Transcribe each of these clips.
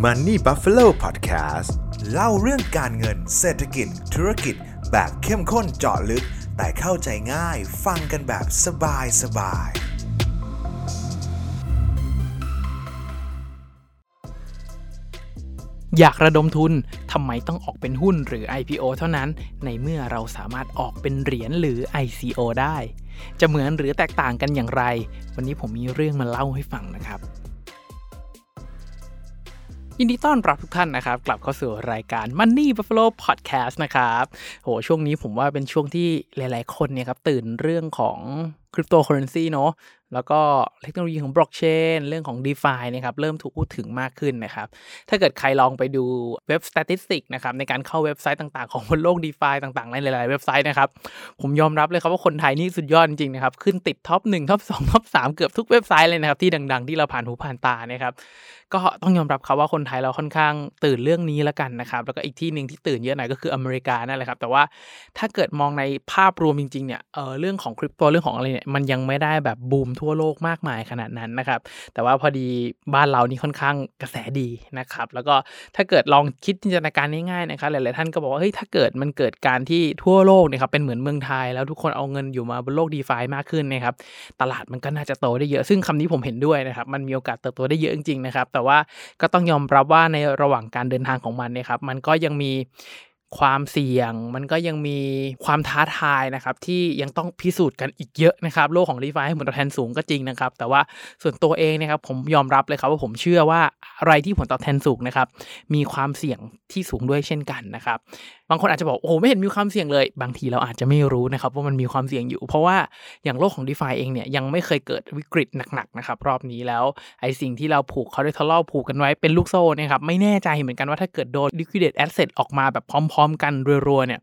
Money Buffalo Podcast เล่าเรื่องการเงินเศรษฐกิจ ธุรกิจ แบบเข้มข้นเจาะลึก แต่เข้าใจง่ายฟังกันแบบสบายสบาย อยากระดมทุนทำไมต้องออกเป็นหุ้นหรือ IPO เท่านั้น ในเมื่อเราสามารถออกเป็นเหรียญหรือ ICO ได้ จะเหมือนหรือแตกต่างกันอย่างไร วันนี้ผมมีเรื่องมาเล่าให้ฟังนะครับ ยินดีต้อนรับทุกท่านนะครับ กลับเข้าสู่รายการ Money Buffalo Podcast นะครับโหช่วงนี้ผมว่าเป็นช่วงที่หลาย ๆ คนเนี่ยครับตื่นเรื่องของคริปโตเคอเรนซีเนาะ แล้วก็เทคโนโลยีของบล็อกเชนเรื่องของ d e f านะครับเริ่มถูกพูดถึงมากขึ้นนะครับ ถ้าเกิดใครลองไปดูเว็บสถิตินะครับในการเข้าเว็บไซต์ต่างๆ ของบนโลก d e f าต่างๆในหลายๆเว็บไซต์นะครับ ผมยอมรับเลยครับว่าคนไทยนี่สุดยอดจริงๆนะครับขึ้นติด top 1 top 2 top 3เกือบทุกเว็บไซต์เลยนะครับที่ดัง ๆ ที่เราผ่านหูผ่านตานะครับก็ต้องยอมรับครับว่าคนไทยเราค่อนข้างตื่นเรื่องนี้แล้วกันนะครับแล้วก็อีกที่หนึ่งที่ตื่นเยอะหน่อยก็คืออเมริกานั่นแหละครับแต่ว่าถ้าเกิดมองในภาพรวมจริงๆเนี่ยเออเรื่องของคริปโตเรื่องของอะไรเนี่ยมันยังไม่ได้แบบบูมทั่วโลกมากมายขนาดนั้นนะครับ แต่ว่าพอดีบ้านเรานี่ค่อนข้างกระแสดีนะครับ แล้วก็ถ้าเกิดลองคิดจินตนาการง่ายๆนะครับหลายๆท่านก็บอกว่าเฮ้ยถ้าเกิดมันเกิดการที่ทั่วโลกเนี่ยครับเป็นเหมือนเมืองไทย แล้วทุกคนเอาเงินอยู่มาบนโลก DeFi มากขึ้นนะครับตลาดมันก็น่าจะโตได้เยอะซึ่งคำนี้ผมเห็นด้วยนะครับมันมีโอกาสเติบโตได้เยอะจริงๆนะครับแต่ว่าก็ต้องยอมรับว่าในระหว่างการเดินทางของมันเนี่ยครับมันก็ยังมี ความเสี่ยง มันก็ยังมีความท้าทายนะครับ ที่ยังต้องพิสูจน์กันอีกเยอะนะครับ โลกของรีไฟให้ผลตอบแทนสูงก็จริงนะครับ แต่ว่าส่วนตัวเองนะครับผมยอมรับเลยครับว่าผมเชื่อว่าอะไรที่ผลตอบแทนสูงนะครับ มีความเสี่ยงที่สูงด้วยเช่นกันนะครับ บางคนอาจจะบอกโอ้ไม่เห็นมีความเสี่ยงเลย บางทีเราอาจจะไม่รู้นะครับว่ามันมีความเสี่ยงอยู่ เพราะว่าอย่างโลกของ d e f าเองเนี่ยยังไม่เคยเกิดวิกฤตหนักๆนะครับรอบนี้แล้วไอ้สิ่งที่เราผูก collateral ผูกกันไว้เป็นลูกโซ่นะครับไม่แน่ใจเหมือนกันว่าถ้าเกิดโดน liquidate asset ออกมาแบบพร้อม ๆ กันรัวๆเนี่ย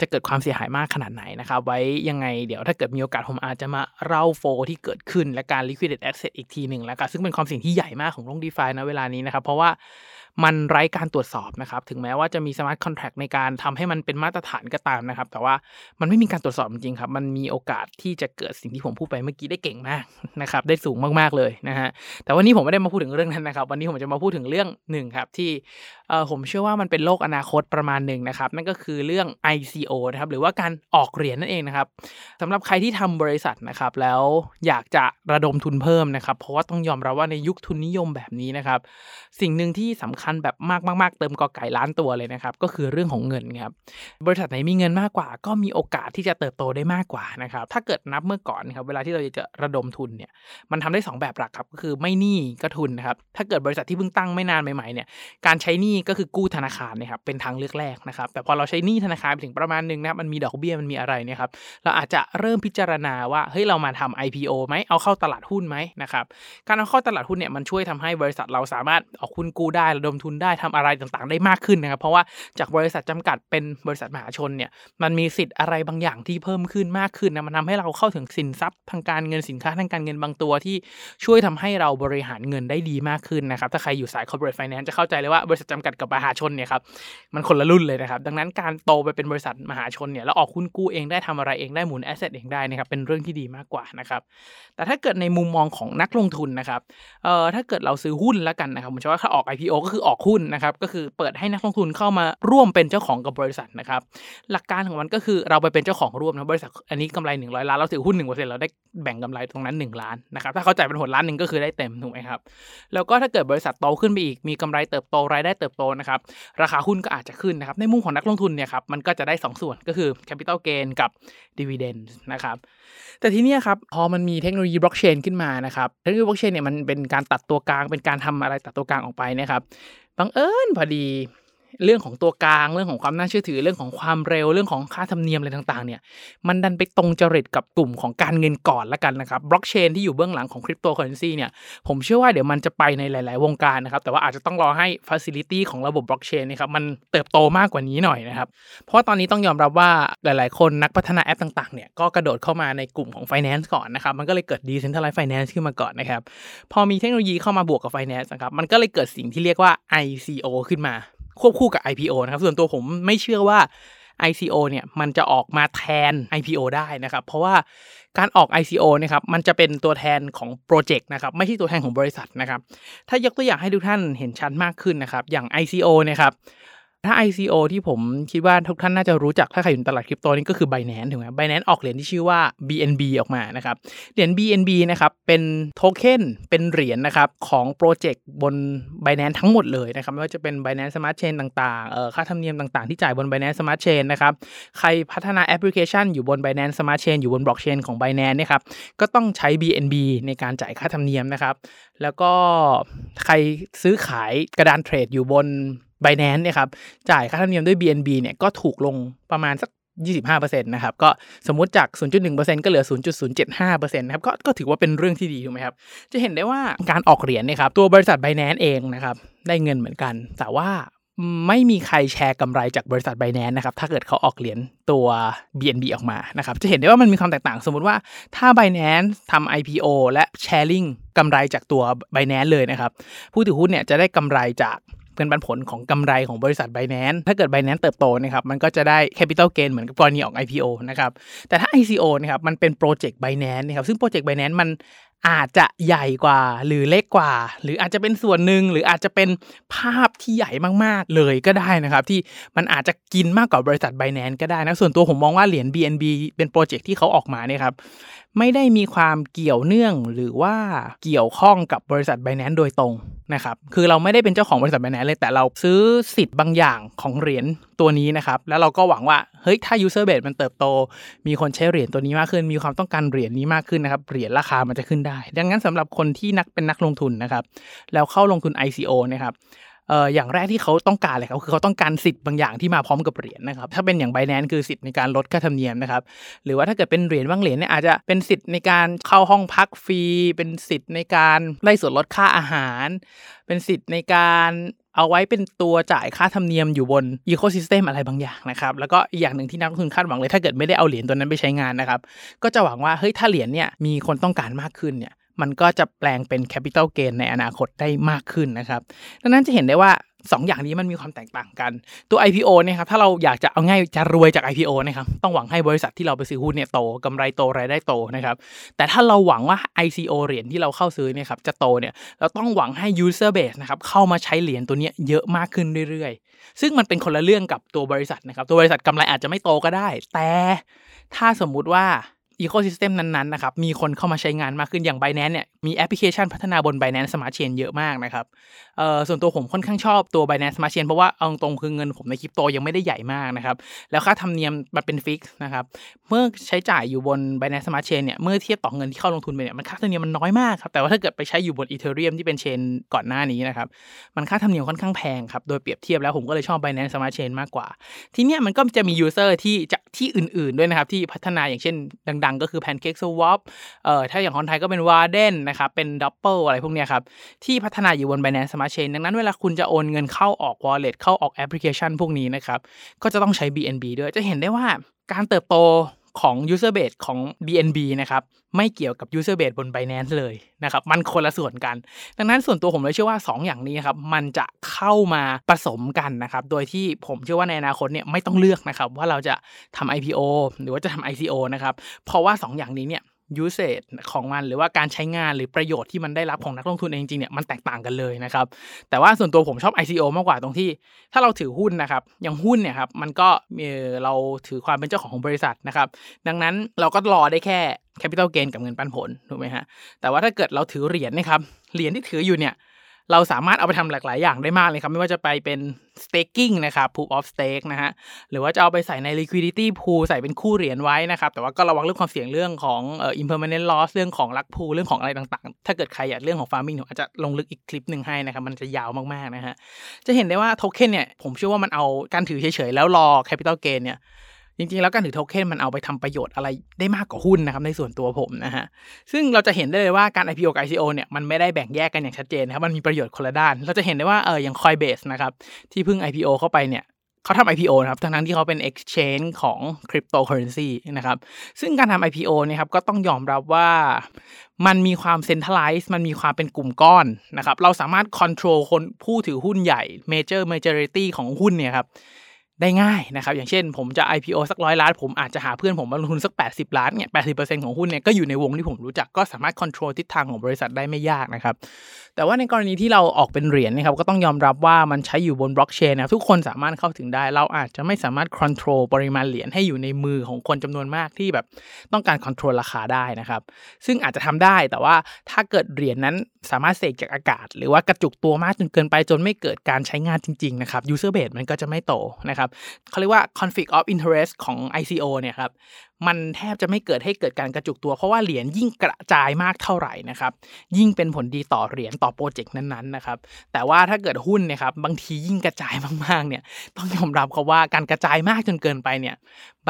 จะเกิดความเสียหายมากขนาดไหนนะครับไว้ยังไงเดี๋ยวถ้าเกิดมีโอกาสผมอาจจะมาเล่า flow ที่เกิดขึ้นและการ liquidate asset อีกทีหนึ่งแล้วกันซึ่งเป็นความเสี่ยงที่ใหญ่มากของโลก d e f านะเวลานี้นะครับเพราะว่า มันไร้การตรวจสอบนะครับ ถึงแม้ว่าจะมี smart contract ในการทำให้มันเป็นมาตรฐานก็ตามนะครับ แต่ว่ามันไม่มีการตรวจสอบจริงๆครับ มันมีโอกาสที่จะเกิดสิ่งที่ผมพูดไปเมื่อกี้ได้เก่งมากนะครับ ได้สูงมากๆเลยนะฮะ แต่วันนี้ผมไม่ได้มาพูดถึงเรื่องนั้นนะครับ วันนี้ผมจะมาพูดถึงเรื่องหนึ่งครับที่ เออผมเชื่อว่ามันเป็นโลกอนาคตประมาณหนึ่งนะครับ นั่นก็คือเรื่อง ICO นะครับ หรือว่าการออกเหรียญนั่นเองนะครับสำหรับใครที่ทำบริษัทนะครับ แล้วอยากจะระดมทุนเพิ่มนะครับ เพราะว่าต้องยอมรับว่าในยุคทุนนิยมแบบนี้นะครับ สิ่งหนึ่งที่สำคัญแบบมากๆมากเติมกอไก่ล้านตัวเลยนะครับ ก็คือเรื่องของเงินครับบริษัทไหนมีเงินมากกว่า ก็มีโอกาสที่จะเติบโตได้มากกว่านะครับ ถ้าเกิดนับเมื่อก่อนครับ เวลาที่เราจะระดมทุนเนี่ย มันทำได้ 2 แบบหลักครับ ก็คือไม่หนี้ก็ทุนนะครับ ถ้าเกิดบริษัทที่เพิ่งตั้งไม่นานใหม่ๆเนี่ย การใช้หนี้ก็คือกู้ธนาคารนะครับเป็นทางเลือกแรกนะครับ แต่พอเราใช้หนี้ธนาคารไปถึงประมาณนึงนะครับมันมีดอกเบี้ยมันมีอะไรเนี่ยครับ เราอาจจะเริ่มพิจารณาว่าเฮ้ยเรามาทำ IPO ไหมเอาเข้าตลาดหุ้นไหมนะครับการเอาเข้าตลาดหุ้นเนี่ยมันช่วยทำให้บริษัทเราสามารถออกหุ้นกู้ได้ระดมทุนได้ทำอะไรต่างๆ ได้มากขึ้นนะครับ เพราะว่าจากบริษัทจำกัดเป็นบริษัทมหาชนเนี่ยมันมีสิทธิ์อะไรบางอย่างที่เพิ่มขึ้นมากขึ้นนะมันทาให้เราเข้าถึงสินทรัพย์ทางการเงินสินค้าทางการเงินบางตัวที่ช่วยทำให้เราบริหารเงินได้ดีมากขึ้นนะครับถ้าใครอยู่สาย corporate finance จะเข้าใจเลยว่าบริษัทจำกัดกับมหาชนเนี่ยครับมันคนละรุ่นเลยนะครับ ดังนั้นการโตไปเป็นบริษัทมหาชนเนี่ยแล้วออกหุ้นกู้เองได้ทำอะไรเองได้หมุนแอสเซทเองได้นะครับเป็นเรื่องที่ดีมากกว่านะครับแต่ถ้าเกิดในมุมมองของนักลงทุนนะครับเอ่อถ้าเกิดเราซื้อหุ้นแล้วกันนะครับผมเชื่อว่าถ้าออก IPO ก็คือออกหุ้นนะครับก็คือเปิดให้นักลงทุนเข้ามาร่วมเป็นเจ้าของกับบริษัทนะครับหลักการของมันก็คือเราไปเป็นเจ้าของร่วมนะบริษัทอันนี้กำไรหนึ่งร้อยล้านเราถือหุ้นหนึ่งเปอร์เซ็นต์เราได้แบ่งกำไรตรงนั้นหนึ่งล้านนะครับถ้าเขาจ่ายเป็นหนล้านหนึ่งก็คือได้เต็มถูกไหมครับแล้วก็ถ้าเกิดบริษัทโตขึ้นไปอีกมีกำไรเติบโตรายได้เติบโตนะครับราคาหุ้นก็อาจจะขึ้นนะครับในมุมของนักลงทุนเนี่ยครับมันก็จะได้ 2 ส่วนก็คือ capital gain กับ dividend นะครับแต่ทีนี้ครับพอมันมีเทคโนโลยีบล็อกเชนขึ้นมานะครับเทคโนโลยีบล็อกเชนเนี่ยมันเป็นการตัดตัวกลางเป็นการทำอะไรตัดตัวกลางออกไปนะครับบังเอิญพอดี เรื่องของตัวกลางเรื่องของความน่าเชื่อถือเรื่องของความเร็วเรื่องของค่าธรรมเนียมอะไรต่างๆเนี่ยมันดันไปตรงจริตกับกลุ่มของการเงินก่อนละกันนะครับบล็อกเชนที่อยู่เบื้องหลังของคริปโตเคอเรนซีเนี่ยผมเชื่อว่าเดี๋ยวมันจะไปในหลาย ๆ วงการนะครับแต่ว่าอาจจะต้องรอให้ facility ของระบบบล็อกเชนนะครับมันเติบโตมากกว่านี้หน่อยนะครับเพราะตอนนี้ต้องยอมรับว่าหลาย ๆ คนนักพัฒนาแอปต่างๆเนี่ยก็กระโดดเข้ามาในกลุ่มของ Finance ก่อนนะครับมันก็เลยเกิด Decentralized Finance ขึ้นมาก่อนนะครับพอมีเทคโนโลยีเข้ามาบวกกับ Finance นะครับมันก็เลยเกิดสิ่งที่เรียกว่า ICO ขึ้นมา ควบคู่กับ IPO นะครับ ส่วนตัวผมไม่เชื่อว่า ICO เนี่ยมันจะออกมาแทน IPO ได้นะครับ เพราะว่าการออก ICO นะครับมันจะเป็นตัวแทนของโปรเจกต์นะครับไม่ใช่ตัวแทนของบริษัทนะครับ ถ้ายกตัวอย่างให้ทุกท่านเห็นชัดมากขึ้นนะครับ อย่าง ICO นะครับ ถ้า ICO ที่ผมคิดว่าทุกท่านน่าจะรู้จักถ้าใครอยู่ในตลาดคริปโตนี่ก็คือ Binance ถูกไหม Binance ออกเหรียญที่ชื่อว่า BNB ออกมานะครับ เหรียญ BNB นะครับเป็นโทเค็นเป็นเหรียญนะครับของโปรเจกต์บน Binance ทั้งหมดเลยนะครับไม่ว่าจะเป็น Binance Smart Chain ต่างๆเอ่อค่าธรรมเนียมต่างๆ ที่จ่ายบน Binance Smart Chain นะครับใครพัฒนาแอปพลิเคชันอยู่บน Binance Smart Chain อยู่บนบล็อกเชนของ Binance เนี่ยครับก็ต้องใช้ BNB ในการจ่ายค่าธรรมเนียมนะครับแล้วก็ใครซื้อขายกระดานเทรดอยู่บน b i n a n c e เนี่ยครับจ่ายค่าธรรมเนียมด้วย BNB เนี่ยก็ถูกลงประมาณสัก 25%นะครับก็สมมุติจาก 0.1%ก็เหลือ 0.075%นะครับก็ก็ถือว่าเป็นเรื่องที่ดีถูกไหมครับจะเห็นได้ว่าการออกเหรียญเนะครับตัวบริษัท b i n a n c e เองนะครับได้เงินเหมือนกัน แต่ว่าไม่มีใครแชร์กำไรจากบริษัท b i n a n c e นะครับ ถ้าเกิดเขาออกเหรียญตัว BNB ออกมานะครับ จะเห็นได้ว่ามันมีความแตกต่าง สมมุติว่าถ้า b i n a n c e ทำ IPO และแชร์ลิงกำไรจากตัว b i n a n c e เลยนะครับ ผู้ถือหุ้นเนี่ยจะได้กำไรจาก เงินปันผลของกำไรของบริษัท b i n a n c e ถ้าเกิด b i n a n c e เติบโตนะครับมันก็จะได้ Capital Gain เหมือนกับกรณีออก IPO นะครับแต่ถ้า ICO นะครับมันเป็นโปรเจกต์ b i n a n c e นะครับซึ่งโปรเจกต์ b i n a n c e มันอาจจะใหญ่กว่าหรือเล็กกว่า หรืออาจจะเป็นส่วนหนึ่งหรืออาจจะเป็นภาพที่ใหญ่มากๆเลยก็ได้นะครับ ที่มันอาจจะกินมากกว่าบริษัท b i n a n c e ก็ได้นะส่วนตัวผมมองว่าเหรียญ BNB เป็นโปรเจกต์ที่เขาออกมาเนี่ยครับไม่ได้มีความเกี่ยวเนื่องหรือว่าเกี่ยวข้องกับบริษัท b i n a n c e โดยตรงนะครับ คือเราไม่ได้เป็นเจ้าของบริษัท b i n a n c e เลย แต่เราซื้อสิทธิ์บางอย่างของเหรียญตัวนี้นะครับ แล้วเราก็หวังว่า เฮ้ย ถ้า user base มันเติบโต มีคนใช้เหรียญตัวนี้มากขึ้น มีความต้องการเหรียญนี้มากขึ้นนะครับ เหรียญราคามันจะขึ้นได้ ดังนั้นสำหรับคนที่นักเป็นนักลงทุนนะครับ แล้วเข้าลงทุน ICO นะครับ เอ่ออย่างแรกที่เขาต้องการเลยครับคือเขาต้องการสิทธิ์บางอย่างที่มาพร้อมกับเหรียญนะครับถ้าเป็นอย่าง b บ n a n c e คือสิทธิ์ในการลดค่าธรรมเนียมนะครับหรือว่าถ้าเกิดเป็นเหรียญบางเหรียญเนี่ยอาจจะเป็นสิทธิ์ในการเข้าห้องพักฟรี เป็นสิทธิ์ในการไล่ส่วนลดค่าอาหาร เป็นสิทธิ์ในการเอาไว้เป็นตัวจ่ายค่าธรรมเนียมอยู่บน ecosystem อะไรบางอย่างนะครับแล้วก็อีกอย่างหนึ่งที่นักลงทุนคาดหวังเลย ถ้าเกิดไม่ได้เอาเหรียญตัวนั้นไปใช้งานนะครับก็จะหวังว่าเฮ้ยถ้าเหรียญเนี่ยมีคนต้องการมากขึ้นเนี่ย มันก็จะแปลงเป็น capital gain ในอนาคตได้มากขึ้นนะครับ ดังนั้นจะเห็นได้ว่า2 อย่างนี้มันมีความแตกต่างกัน ตัว IPO เนี่ยครับถ้าเราอยากจะเอาง่ายจะรวยจาก IPO นะครับต้องหวังให้บริษัทที่เราไปซื้อหุ้นเนี่ยโตกำไรโตรายได้โตนะครับแต่ถ้าเราหวังว่า ICO เหรียญที่เราเข้าซื้อเนี่ยครับจะโตเนี่ยเราต้องหวังให้ user base นะครับเข้ามาใช้เหรียญตัวนี้เยอะมากขึ้นเรื่อยๆ ซึ่งมันเป็นคนละเรื่องกับตัวบริษัทนะครับตัวบริษัทกำไรอาจจะไม่โตก็ได้ แต่ถ้าสมมุติว่า ecosystem นั้นๆนะครับมีคนเข้ามาใช้งานมากขึ้นอย่าง Binance เนี่ยมีแอปพลิเคชันพัฒนาบน Binance Smart Chain เยอะมากนะครับเอ่อส่วนตัวผมค่อนข้างชอบตัว b บ n a n c e Smart Chain เพราะว่าเอาตรงคือเงินผมในคริปโตยังไม่ได้ใหญ่มากนะครับแล้วค่าธรรมเนียมมันเป็นฟิกนะครับเมื่อใช้จ่ายอยู่บน b บ n a n c e Smart Chain เนี่ยเมื่อเทียบต่อเงินที่เข้าลงทุนไปเนี่ยมันค่าธรรมเนียมมันน้อยมากครับแต่ว่าถ้าเกิดไปใช้อยู่บน Ethereum ที่เป็นเชนก่อนหน้านี้นะครับมันค่าธรรมเนียมค่อนข้างแพงครับโดยเปรียบเทียบแล้วผมก็เลยชอบ b บ n a n c e Smart Chain มากกว่า ทีเนี้ยมันก็จะมี user ที่จะที่อื่นๆด้วยนะครับ ที่พัฒนาอย่างเช่นดัง ๆ ก็คือแพนเค้กสวอปเอ่อถ้าอย่างคนไทยก็เป็น Warden นะครับ เป็น Dopple อะไรพวกนี้ครับ ที่พัฒนาอยู่บน Binance Smart Chain ดังนั้นเวลาคุณจะโอนเงินเข้าออก Wallet เข้าออกแอปพลิเคชันพวกนี้นะครับ ก็จะต้องใช้ BNB ด้วยจะเห็นได้ว่าการเติบโต ของ user base ของ BNB นะครับไม่เกี่ยวกับ user base บน Binance เลยนะครับมันคนละส่วนกัน ดังนั้นส่วนตัวผมเลยเชื่อว่า 2 อย่างนี้ครับมันจะเข้ามาผสมกันนะครับโดยที่ผมเชื่อว่าในอนาคตเนี่ยไม่ต้องเลือกนะครับว่าเราจะทำ IPO หรือว่าจะทำ ICO นะครับเพราะว่า 2 อย่างนี้เนี่ย usage ของมันหรือว่าการใช้งานหรือประโยชน์ที่มันได้รับของนักลงทุนเองจริงเนี่ยมันแตกต่างกันเลยนะครับ แต่ว่าส่วนตัวผมชอบ ICO มากกว่าตรงที่ ถ้าเราถือหุ้นนะครับอย่างหุ้นเนี่ยครับมันก็เราถือความเป็นเจ้าของของบริษัทนะครับ ดังนั้นเราก็รอได้แค่ capital gain กับเงินปันผลถูกไหมฮะแต่ว่าถ้าเกิดเราถือเหรียญนะครับเหรียญที่ถืออยู่เนี่ย เราสามารถเอาไปทำหลากหลายอย่างได้มากเลยครับ ไม่ว่าจะไปเป็น staking นะครับ proof of stake นะฮะหรือว่าจะเอาไปใส่ใน liquidity pool ใส่เป็นคู่เหรียญไว้นะครับ แต่ว่าก็ระวังเรื่องความเสี่ยงเรื่องของเอ่อ impermanent loss เรื่องของลักพูเรื่องของอะไรต่าง ๆ ถ้าเกิดใครอยากเรื่องของ farming ผมอาจจะลงลึกอีกคลิปหนึ่งให้นะครับมันจะยาวมาก ๆ นะฮะจะเห็นได้ว่าโทเค็นเนี่ยผมเชื่อว่ามันเอาการถือเฉย ๆ แล้วรอ capital gain เนี่ย จริงๆ แล้วการถือโทเค็นมันเอาไปทำประโยชน์อะไรได้มากกว่าหุ้นนะครับในส่วนตัวผมนะฮะ ซึ่งเราจะเห็นได้เลยว่าการ IPO กับ ICO เนี่ยมันไม่ได้แบ่งแยกกันอย่างชัดเจนนะครับมันมีประโยชน์คนละด้าน เราจะเห็นได้ว่าเอออย่าง Coinbase นะครับที่เพิ่ง IPO เข้าไปเนี่ยเขาทำ IPO นะครับ ทั้งนั้นที่เขาเป็น exchange ของ cryptocurrency นะครับ ซึ่งการทำ IPO เนี่ยครับ ก็ต้องยอมรับว่ามันมีความ centralize มันมีความเป็นกลุ่มก้อนนะครับ เราสามารถ control คนผู้ถือหุ้นใหญ่ major majority ของหุ้นเนี่ยครับ ได้ง่ายนะครับ อย่างเช่นผมจะ IPO สักร้อยล้าน ผมอาจจะหาเพื่อนผมมาลงทุนสัก 80 ล้านเนี่ยแปของหุ้นเนี่ยก็อยู่ในวงที่ผมรู้จักก็สามารถควบคุมทิศทางของบริษัทได้ไม่ยากนะครับ แต่ว่าในกรณีที่เราออกเป็นเหรียญนะครับก็ต้องยอมรับว่ามันใช้อยู่บนบล็อกเชนนะทุกคนสามารถเข้าถึงได้ เราอาจจะไม่สามารถควบคุมปริมาณเหรียญให้อยู่ในมือของคนจำนวนมากที่แบบต้องการควบคุมราคาได้นะครับ ซึ่งอาจจะทำได้แต่ว่าถ้าเกิดเหรียญนั้นสามารถเสกจากอากาศ หรือว่ากระจุกตัวมากจนเกินไปจนไม่เกิดการใช้งานจริงๆนะครับ user base มันก็จะไม่โตนะครับเขาเรียกว่า conflict of interest ของ ICO เนี่ยครับ มันแทบจะไม่เกิดให้เกิดการกระจุกตัว เพราะว่าเหรียญยิ่งกระจายมากเท่าไหร่นะครับยิ่งเป็นผลดีต่อเหรียญต่อโปรเจกต์นั้นๆนะครับแต่ว่าถ้าเกิดหุ้นเนี่ยครับบางทียิ่งกระจายมากๆเนี่ยต้องยอมรับเขาว่าการกระจายมากจนเกินไปเนี่ย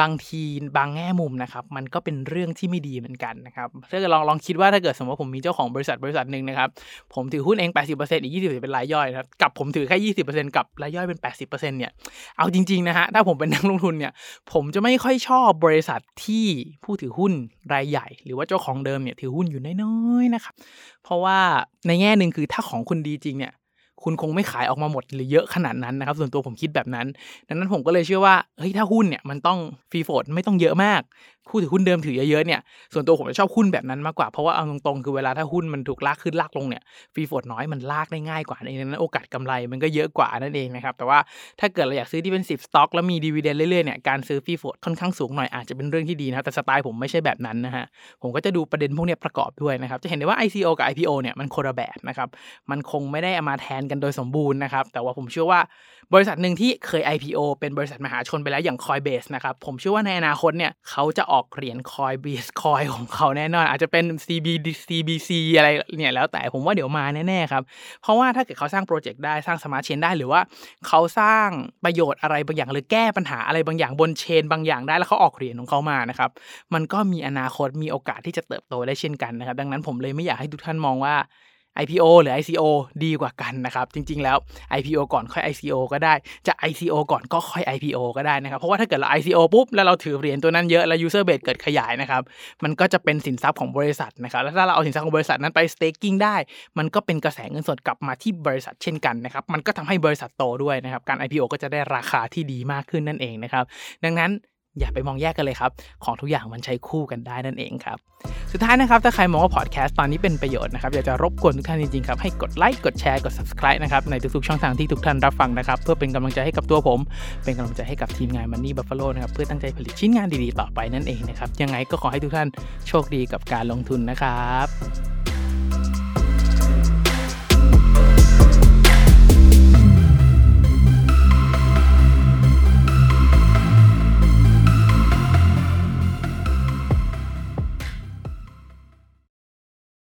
บางทีบางแง่มุมนะครับมันก็เป็นเรื่องที่ไม่ดีเหมือนกันนะครับถ้าเกิดลองลองคิดว่าถ้าเกิดสมมติผมมีเจ้าของบริษัทบริษัทหนึ่งนะครับผมถือหุ้นเอง 80%อีก 20%เป็นรายย่อยครับกับผมถือแค่20%กับรายย่อยเป็น 80%เนี่ยเอาจริงๆนะฮะถ้าผมเป็นนักลงทุนเนี่ยผมจะไม่ค่อยชอบบริษัททที่ผู้ถือหุ้นรายใหญ่ หรือว่าเจ้าของเดิมเนี่ยถือหุ้นอยู่น้อยๆนะครับ เพราะว่าในแง่หนึ่งคือถ้าของคุณดีจริงเนี่ย คุณคงไม่ขายออกมาหมดหรือเยอะขนาดนั้นนะครับ ส่วนตัวผมคิดแบบนั้น ดังนั้นผมก็เลยเชื่อว่าเฮ้ยถ้าหุ้นเนี่ยมันต้อง free float ไม่ต้องเยอะมากผู้ถือหุ้นเดิมถือเยอะๆเนี่ยส่วนตัวผมจะชอบหุ้นแบบนั้นมากกว่าเพราะว่าเอาตรงๆคือเวลาถ้าหุ้นมันถูกลากขึ้นลากลงเนี่ย free float น้อยมันลากได้ง่ายกว่าในนั้นโอกาสกำไรมันก็เยอะกว่านั่นเองนะครับแต่ว่าถ้าเกิดเราอยากซื้อที่เป็น 10สต็อกแล้วมี dividend เรื่อยๆเนี่ยการซื้อ free float ค่อนข้างสูงหน่อยอาจจะเป็นเรื่องที่ดีนะแต่สไตล์ผมไม่ใช่แบบนั้นนะฮะผมก็จะดูประเด็นพวกนี้ประกอบด้วยนะครับจะเห็นได้ว่า ICO กับ IPO เนี่ยมันคนละแบบนะครับมันคงไม่ได้เอามาแทนกันโดยสมบูรณ์นะครับ แต่ว่าผมเชื่อว่าบริษัทหนึ่งที่เคย IPO เป็นบริษัทมหาชนไปแล้วอย่าง Coinbase นะครับ ผมเชื่อว่าในอนาคตเนี่ยเขาจะออกเหรียญ Coinbase Coin ของเขาแน่นอน อาจจะเป็น CBD CBC อะไรเนี่ยแล้วแต่ผมว่าเดี๋ยวมาแน่ๆครับ เพราะว่าถ้าเกิดเขาสร้างโปรเจกต์ได้สร้าง smart chain ได้หรือว่าเขาสร้างประโยชน์อะไรบางอย่าง หรือแก้ปัญหาอะไรบางอย่างบน chain บางอย่างได้แล้วเขาออกเหรียญของเขามานะครับมันก็มีอนาคตมีโอกาสที่จะเติบโตได้เช่นกันนะครับ ดังนั้นผมเลยไม่อยากให้ทุกท่านมองว่า IPO หรือ ICO ดีกว่ากันนะครับ จริง ๆ แล้ว IPO ก่อนค่อย ICO ก็ได้ จะ ICO ก่อนก็ค่อย IPO ก็ได้นะครับ เพราะว่าถ้าเกิดเรา ICO ปุ๊บ แล้วเราถือเหรียญตัวนั้นเยอะ แล้ว user base เกิดขยายนะครับ มันก็จะเป็นสินทรัพย์ของบริษัทนะครับ แล้วถ้าเราเอาสินทรัพย์ของบริษัทนั้นไป staking ได้ มันก็เป็นกระแสเงินสดกลับมาที่บริษัทเช่นกันนะครับ มันก็ทำให้บริษัทโตด้วยนะครับ การ IPO ก็จะได้ราคาที่ดีมากขึ้นนั่นเองนะครับ ดังนั้น อย่าไปมองแยกกันเลยครับ ของทุกอย่างมันใช้คู่กันได้นั่นเองครับ สุดท้ายนะครับ ถ้าใครมองว่าพอดแคสต์ตอนนี้เป็นประโยชน์นะครับ อยากจะรบกวนทุกท่านจริงๆครับ ให้กดไลค์ กดแชร์ กด subscribe นะครับ ในทุกๆช่องทางที่ทุกท่านรับฟังนะครับ เพื่อเป็นกำลังใจให้กับตัวผม เป็นกำลังใจให้กับทีมงาน Money Buffalo นะครับ เพื่อตั้งใจผลิตชิ้นงานดีๆ ต่อไปนั่นเองนะครับ ยังไงก็ขอให้ทุกท่านโชคดีกับการลงทุนนะครับ